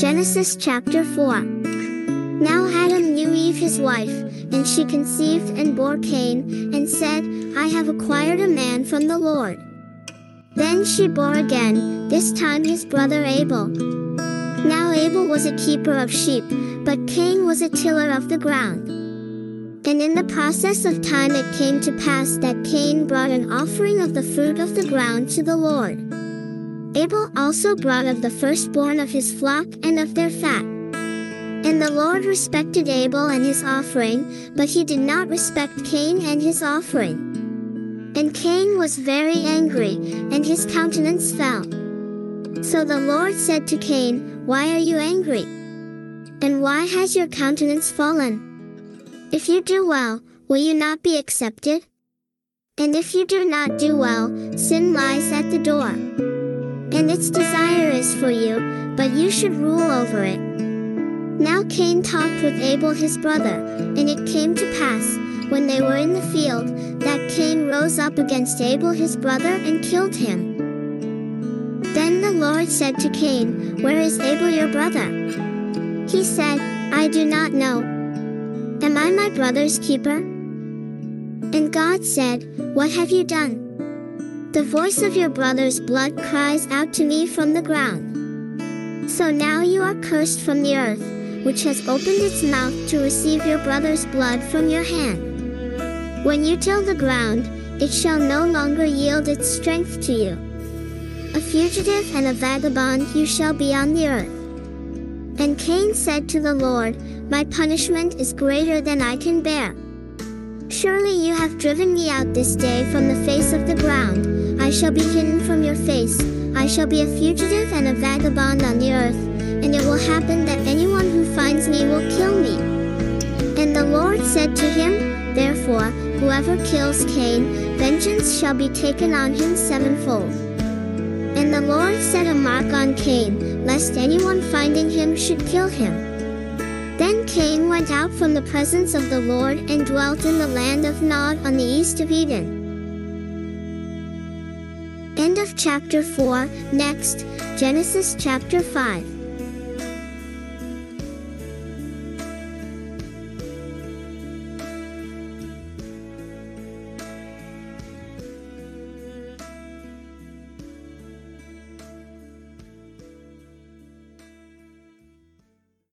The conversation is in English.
Genesis chapter 4. Now Adam knew Eve his wife, and she conceived and bore Cain, and said, I have acquired a man from the Lord. Then she bore again, this time his brother Abel. Now Abel was a keeper of sheep, but Cain was a tiller of the ground. And in the process of time it came to pass that Cain brought an offering of the fruit of the ground to the Lord. Abel also brought of the firstborn of his flock and of their fat. And the Lord respected Abel and his offering, but he did not respect Cain and his offering. And Cain was very angry, and his countenance fell. So the Lord said to Cain, Why are you angry? And why has your countenance fallen? If you do well, will you not be accepted? And if you do not do well, sin lies at the door. And its desire is for you, but you should rule over it. Now Cain talked with Abel his brother, and it came to pass, when they were in the field, that Cain rose up against Abel his brother and killed him. Then the Lord said to Cain, Where is Abel your brother? He said, I do not know. Am I my brother's keeper? And God said, What have you done? The voice of your brother's blood cries out to me from the ground. So now you are cursed from the earth, which has opened its mouth to receive your brother's blood from your hand. When you till the ground, it shall no longer yield its strength to you. A fugitive and a vagabond you shall be on the earth. And Cain said to the Lord, My punishment is greater than I can bear. Surely you have driven me out this day from the face of the ground. I shall be hidden from your face. I shall be a fugitive and a vagabond on the earth, and it will happen that anyone who finds me will kill me. And the Lord said to him, Therefore, whoever kills Cain, vengeance shall be taken on him sevenfold. And the Lord set a mark on Cain, lest anyone finding him should kill him. Then Cain went out from the presence of the Lord and dwelt in the land of Nod on the east of Eden. End of chapter 4. Next, Genesis chapter 5.